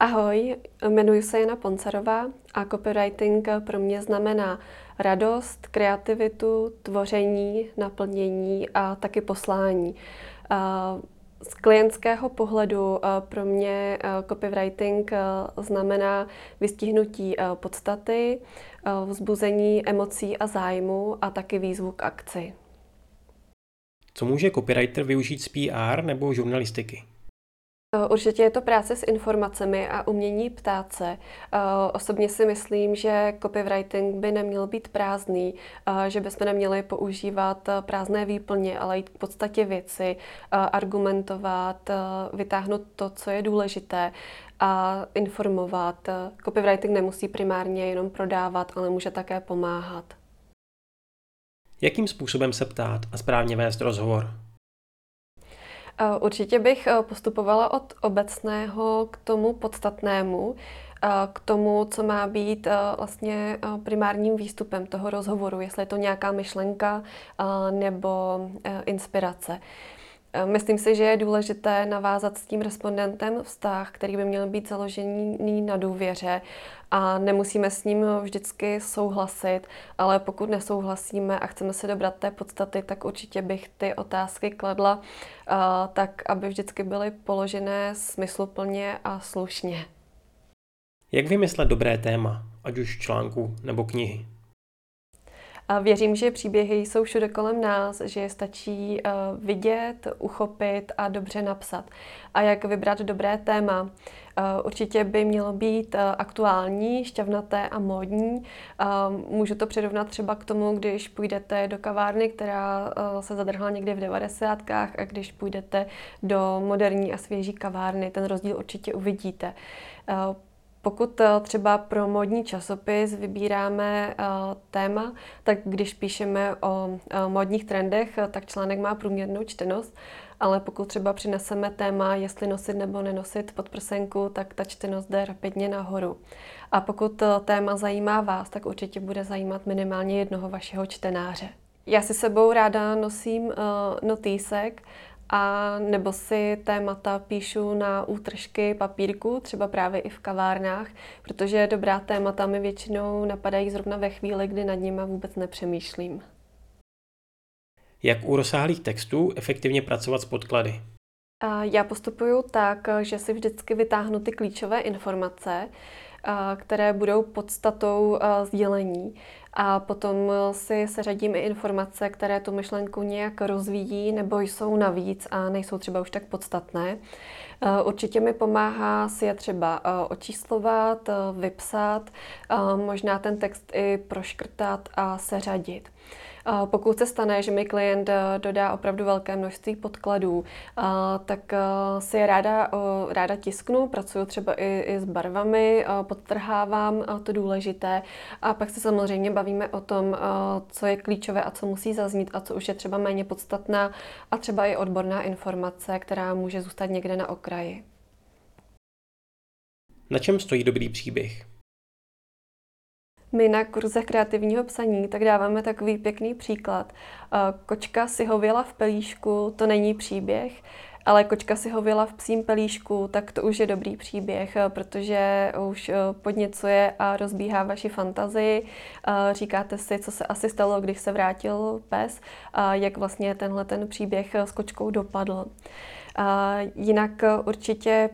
Ahoj, jmenuji se Jana Poncarová a copywriting pro mě znamená radost, kreativitu, tvoření, naplnění a taky poslání. Z klientského pohledu pro mě copywriting znamená vystihnutí podstaty, vzbuzení emocí a zájmu a taky výzvu k akci. Co může copywriter využít z PR nebo žurnalistiky? Eh, určitě je to práce s informacemi a umění ptát se. Eh, osobně si myslím, že copywriting by neměl být prázdný, eh, že bychom neměli používat prázdné výplně, ale jít k podstatě věci, argumentovat, vytáhnout to, co je důležité a informovat. Copywriting nemusí primárně jenom prodávat, ale může také pomáhat. Jakým způsobem se ptát a správně vést rozhovor? Určitě bych eh, postupovala od obecného k tomu podstatnému, eh, k tomu, co má být eh, vlastně primárním výstupem toho rozhovoru, jestli je to nějaká myšlenka nebo inspirace. Myslím si, že je důležité navázat s tím respondentem vztah, který by měl být založený na důvěře a nemusíme s ním vždycky souhlasit, ale pokud nesouhlasíme a chceme se dobrat té podstaty, tak určitě bych ty otázky kladla tak, aby vždycky byly položené smysluplně a slušně. Jak vymyslet dobré téma, ať už článku nebo knihy? Věřím, že příběhy jsou všude kolem nás, že je stačí uh, vidět, uchopit a dobře napsat. A jak vybrat dobré téma? Uh, určitě by mělo být uh, aktuální, šťavnaté a módní. Můžu to přirovnat třeba k tomu, když půjdete do kavárny, která se zadrhla někdy v 90. a když půjdete do moderní a svěží kavárny, ten rozdíl určitě uvidíte. Pokud eh, třeba pro modní časopis vybíráme eh, téma, tak když píšeme o eh, modních trendech, tak článek má průměrnou čtenost, ale pokud třeba přineseme téma, jestli nosit nebo nenosit podprsenku, tak ta čtenost jde rapidně nahoru. A pokud téma zajímá vás, tak určitě bude zajímat minimálně jednoho vašeho čtenáře. Já si sebou ráda nosím notýsek a nebo si témata píšu na útržky papírku, třeba právě i v kavárnách, protože dobrá témata mi většinou napadají zrovna ve chvíli, kdy nad nimi vůbec nepřemýšlím. Jak u rozsáhlých textů efektivně pracovat s podklady? Já postupuju tak, že si vždycky vytáhnu ty klíčové informace, které budou podstatou sdělení. A potom si seřadím i informace, které tu myšlenku nějak rozvíjí nebo jsou navíc a nejsou třeba už tak podstatné. Určitě mi pomáhá si je třeba očíslovat, vypsat, možná ten text i proškrtat a seřadit. Pokud se stane, že mi klient eh, dodá opravdu velké množství podkladů, eh, tak eh, si je ráda, ráda tisknu, pracuji třeba i, i s barvami, podtrhávám to důležité a pak se samozřejmě bavíme o tom, co je klíčové a co musí zaznít a co už je třeba méně podstatná a třeba i odborná informace, která může zůstat někde na okraji. Na čem stojí dobrý příběh? My na kurzech kreativního psaní tak dáváme takový pěkný příklad. Eh, kočka si hověla v pelíšku, to není příběh, ale kočka si hověla v psím pelíšku, tak to už je dobrý příběh, eh, protože už eh, podněcuje a rozbíhá vaši fantazii. Říkáte si, co se asi stalo, když se vrátil pes, a jak vlastně tenhle ten příběh s kočkou dopadl. Jinak určitě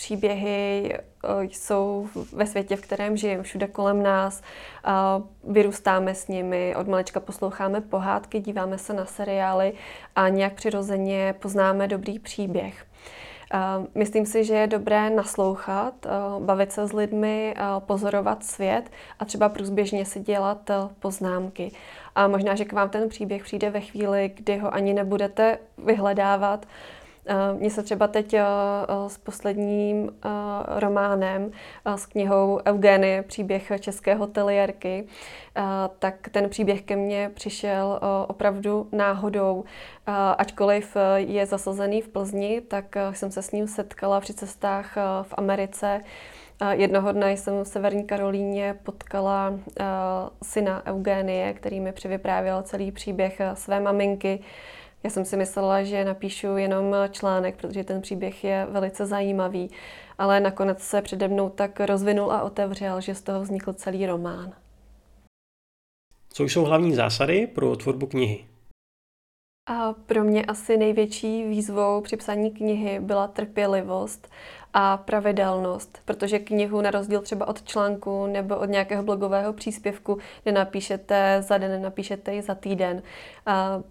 příběhy eh, jsou ve světě, v kterém žijeme, všude kolem nás, vyrůstáme s nimi, od malička posloucháme pohádky, díváme se na seriály a nějak přirozeně poznáme dobrý příběh. Myslím si, že je dobré naslouchat, eh, bavit se s lidmi, eh, pozorovat svět a třeba průzběžně si dělat poznámky. A možná, že k vám ten příběh přijde ve chvíli, kdy ho ani nebudete vyhledávat, Eh, mně se třeba teď eh, eh, s posledním románem, s knihou Eugenie, příběh české hotelierky, tak ten příběh ke mně přišel opravdu náhodou. Ačkoliv je zasazený v Plzni, tak jsem se s ním setkala při cestách v Americe. Jednoho dne jsem v Severní Karolíně potkala syna Eugenie, který mi přivyprávěl celý příběh své maminky, Já jsem si myslela, že napíšu jenom článek, protože ten příběh je velice zajímavý, ale nakonec se přede mnou tak rozvinul a otevřel, že z toho vznikl celý román. Co jsou hlavní zásady pro tvorbu knihy? A pro mě asi největší výzvou při psaní knihy byla trpělivost a pravidelnost, protože knihu na rozdíl třeba od článku nebo od nějakého blogového příspěvku nenapíšete za den, nenapíšete ji za týden. A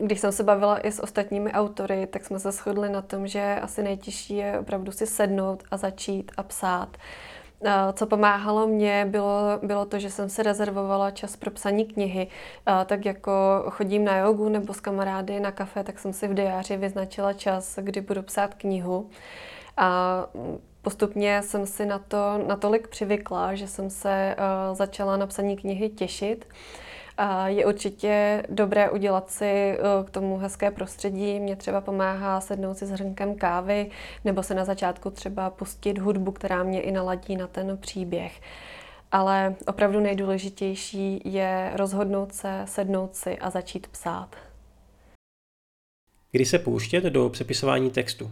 když jsem se bavila i s ostatními autory, tak jsme se shodli na tom, že asi nejtěžší je opravdu si sednout a začít a psát. Co pomáhalo mně, bylo, bylo to, že jsem si rezervovala čas pro psaní knihy. Tak jako chodím na jogu nebo s kamarády na kafe, tak jsem si v diáři vyznačila čas, kdy budu psát knihu. A postupně jsem si na to natolik přivykla, že jsem se začala na psaní knihy těšit. Je určitě dobré udělat si eh, k tomu hezké prostředí. Mě třeba pomáhá sednout si s hrnkem kávy nebo se na začátku třeba pustit hudbu, která mě i naladí na ten příběh. Ale opravdu nejdůležitější je rozhodnout se, sednout si a začít psát. Kdy se pouštět do přepisování textu?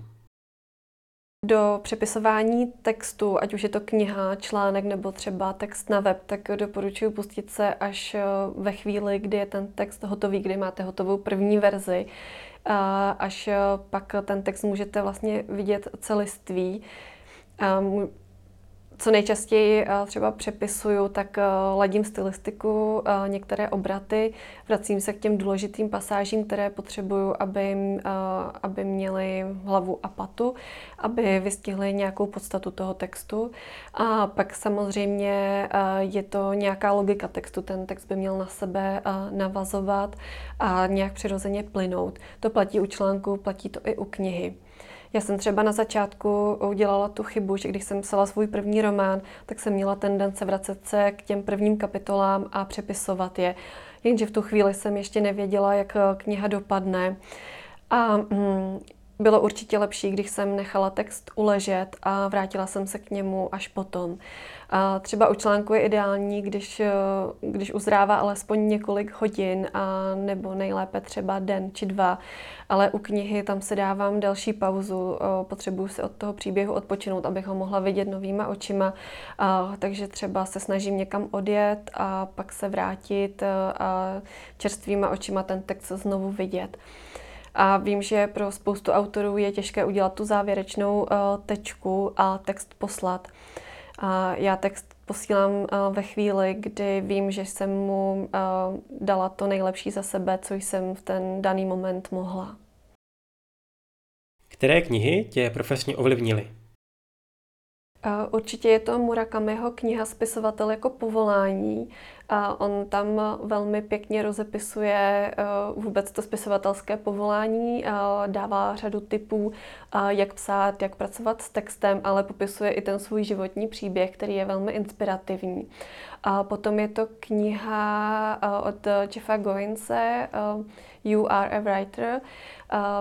Do přepisování textu, ať už je to kniha, článek nebo třeba text na web, tak doporučuji pustit se až eh, ve chvíli, kdy je ten text hotový, kdy máte hotovou první verzi, až eh, pak ten text můžete vlastně vidět celiství co nejčastěji eh, třeba přepisuju, tak eh, ladím stylistiku, eh, některé obraty, vracím se k těm důležitým pasážím, které potřebuju, aby, aby měly hlavu a patu, aby vystihly nějakou podstatu toho textu. A pak samozřejmě je to nějaká logika textu. Ten text by měl na sebe navazovat a nějak přirozeně plynout. To platí u článku, platí to i u knihy. Já jsem třeba na začátku udělala tu chybu, že když jsem psala svůj první román, tak jsem měla tendence vracet se k těm prvním kapitolám a přepisovat je. Jenže v tu chvíli jsem ještě nevěděla, jak kniha dopadne. A mm, bylo určitě lepší, když jsem nechala text uležet a vrátila jsem se k němu až potom. A třeba u článku je ideální, když, eh, když uzrává alespoň několik hodin, a nebo nejlépe třeba den či dva. Ale u knihy tam se dávám další pauzu, eh, potřebuju si od toho příběhu odpočinout, abych ho mohla vidět novýma očima. A, takže třeba se snažím někam odjet a pak se vrátit eh, a čerstvýma očima ten text znovu vidět. A vím, že pro spoustu autorů je těžké udělat tu závěrečnou uh, tečku a text poslat. A já text posílám uh, ve chvíli, kdy vím, že jsem mu uh, dala to nejlepší za sebe, co jsem v ten daný moment mohla. Které knihy tě profesně ovlivnily? Určitě je to Murakamiho kniha Spisovatel jako povolání. A on tam velmi pěkně rozepisuje eh, vůbec to spisovatelské povolání, dává řadu typů, jak psát, jak pracovat s textem, ale popisuje i ten svůj životní příběh, který je velmi inspirativní. A potom je to kniha eh, od Jeffa Goinse, eh, You are a writer,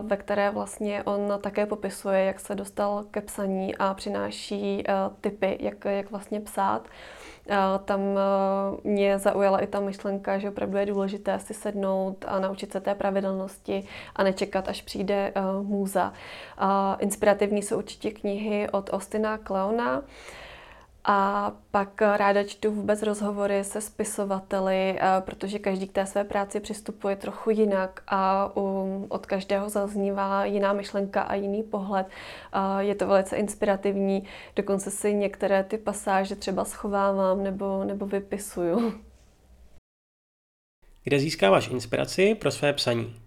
ve které vlastně on také popisuje, jak se dostal ke psaní a přináší typy, jak, jak vlastně psát. Tam mě zaujala i ta myšlenka, že opravdu je důležité si sednout a naučit se té pravidelnosti a nečekat, až přijde můza. Inspirativní jsou určitě knihy od Austina Kleona, a pak ráda čtu vůbec rozhovory se spisovateli, eh, protože každý k té své práci přistupuje trochu jinak a od každého zaznívá jiná myšlenka a jiný pohled. Je to velice inspirativní, dokonce si některé ty pasáže třeba schovávám nebo, nebo vypisuju. Kde získáváš inspiraci pro své psaní?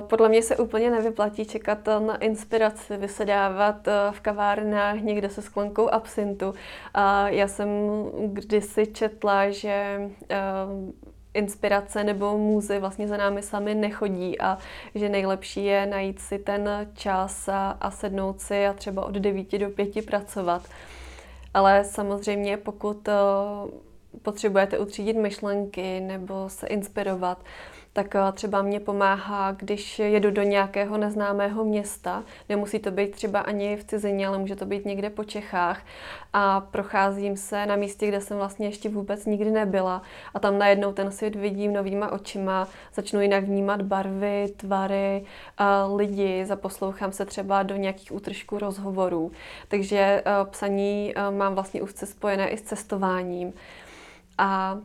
Podle mě se úplně nevyplatí čekat na inspiraci, vysedávat eh, v kavárnách někde se sklenkou absintu. Já jsem kdysi četla, že eh, inspirace nebo můzy vlastně za námi sami nechodí a že nejlepší je najít si ten čas a, a sednout si a třeba od 9 do 5 pracovat. Ale samozřejmě pokud eh, potřebujete utřídit myšlenky nebo se inspirovat, tak eh, třeba mě pomáhá, když jedu do nějakého neznámého města, nemusí to být třeba ani v cizině, ale může to být někde po Čechách. A procházím se na místě, kde jsem vlastně ještě vůbec nikdy nebyla. A tam najednou ten svět vidím novýma očima, začnu jinak vnímat barvy, tvary, lidi, zaposlouchám se třeba do nějakých útržků rozhovorů. Takže eh, psaní eh, mám vlastně úzce spojené i s cestováním. A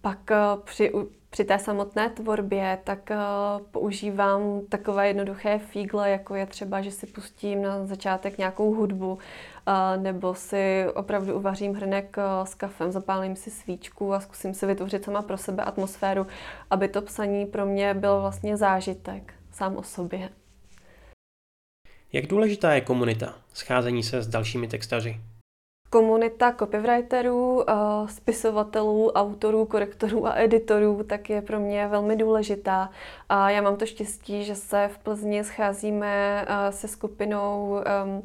pak při při té samotné tvorbě tak uh, používám takové jednoduché fígle, jako je třeba, že si pustím na začátek nějakou hudbu, uh, nebo si opravdu uvařím hrnek s kafem, zapálím si svíčku a zkusím si vytvořit sama pro sebe atmosféru, aby to psaní pro mě byl vlastně zážitek sám o sobě. Jak důležitá je komunita, scházení se s dalšími textaři? Komunita copywriterů, eh, spisovatelů, autorů, korektorů a editorů tak je pro mě velmi důležitá. A já mám to štěstí, že se v Plzni scházíme eh, se skupinou ehm,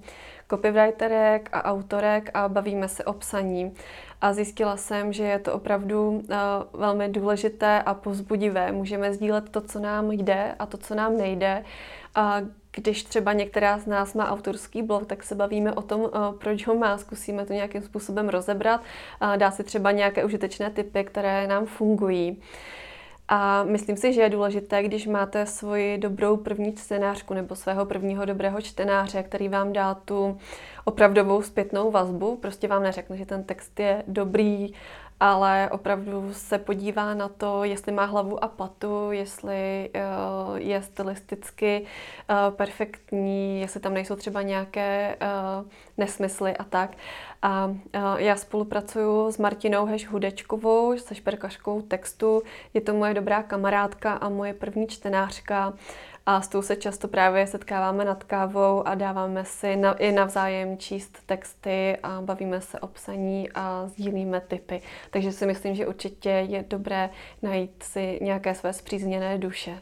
copywriterek a autorek a bavíme se o psaní. A zjistila jsem, že je to opravdu uh, velmi důležité a pozbudivé. Můžeme sdílet to, co nám jde a to, co nám nejde. A když třeba některá z nás má autorský blog, tak se bavíme o tom, uh, proč ho má. Zkusíme to nějakým způsobem rozebrat. Dá si třeba nějaké užitečné typy, které nám fungují. A myslím si, že je důležité, když máte svoji dobrou první scénářku nebo svého prvního dobrého čtenáře, který vám dá tu opravdovou zpětnou vazbu, prostě vám neřekne, že ten text je dobrý, ale opravdu se podívá na to, jestli má hlavu a patu, jestli uh, je stylisticky uh, perfektní, jestli tam nejsou třeba nějaké uh, nesmysly a tak. A já spolupracuju s Martinou Heš Hudečkovou, se šperkařkou textu. Je to moje dobrá kamarádka a moje první čtenářka a s tou se často právě setkáváme nad kávou a dáváme si na, i navzájem číst texty a bavíme se o psaní a sdílíme typy. Takže si myslím, že určitě je dobré najít si nějaké své zpřízněné duše.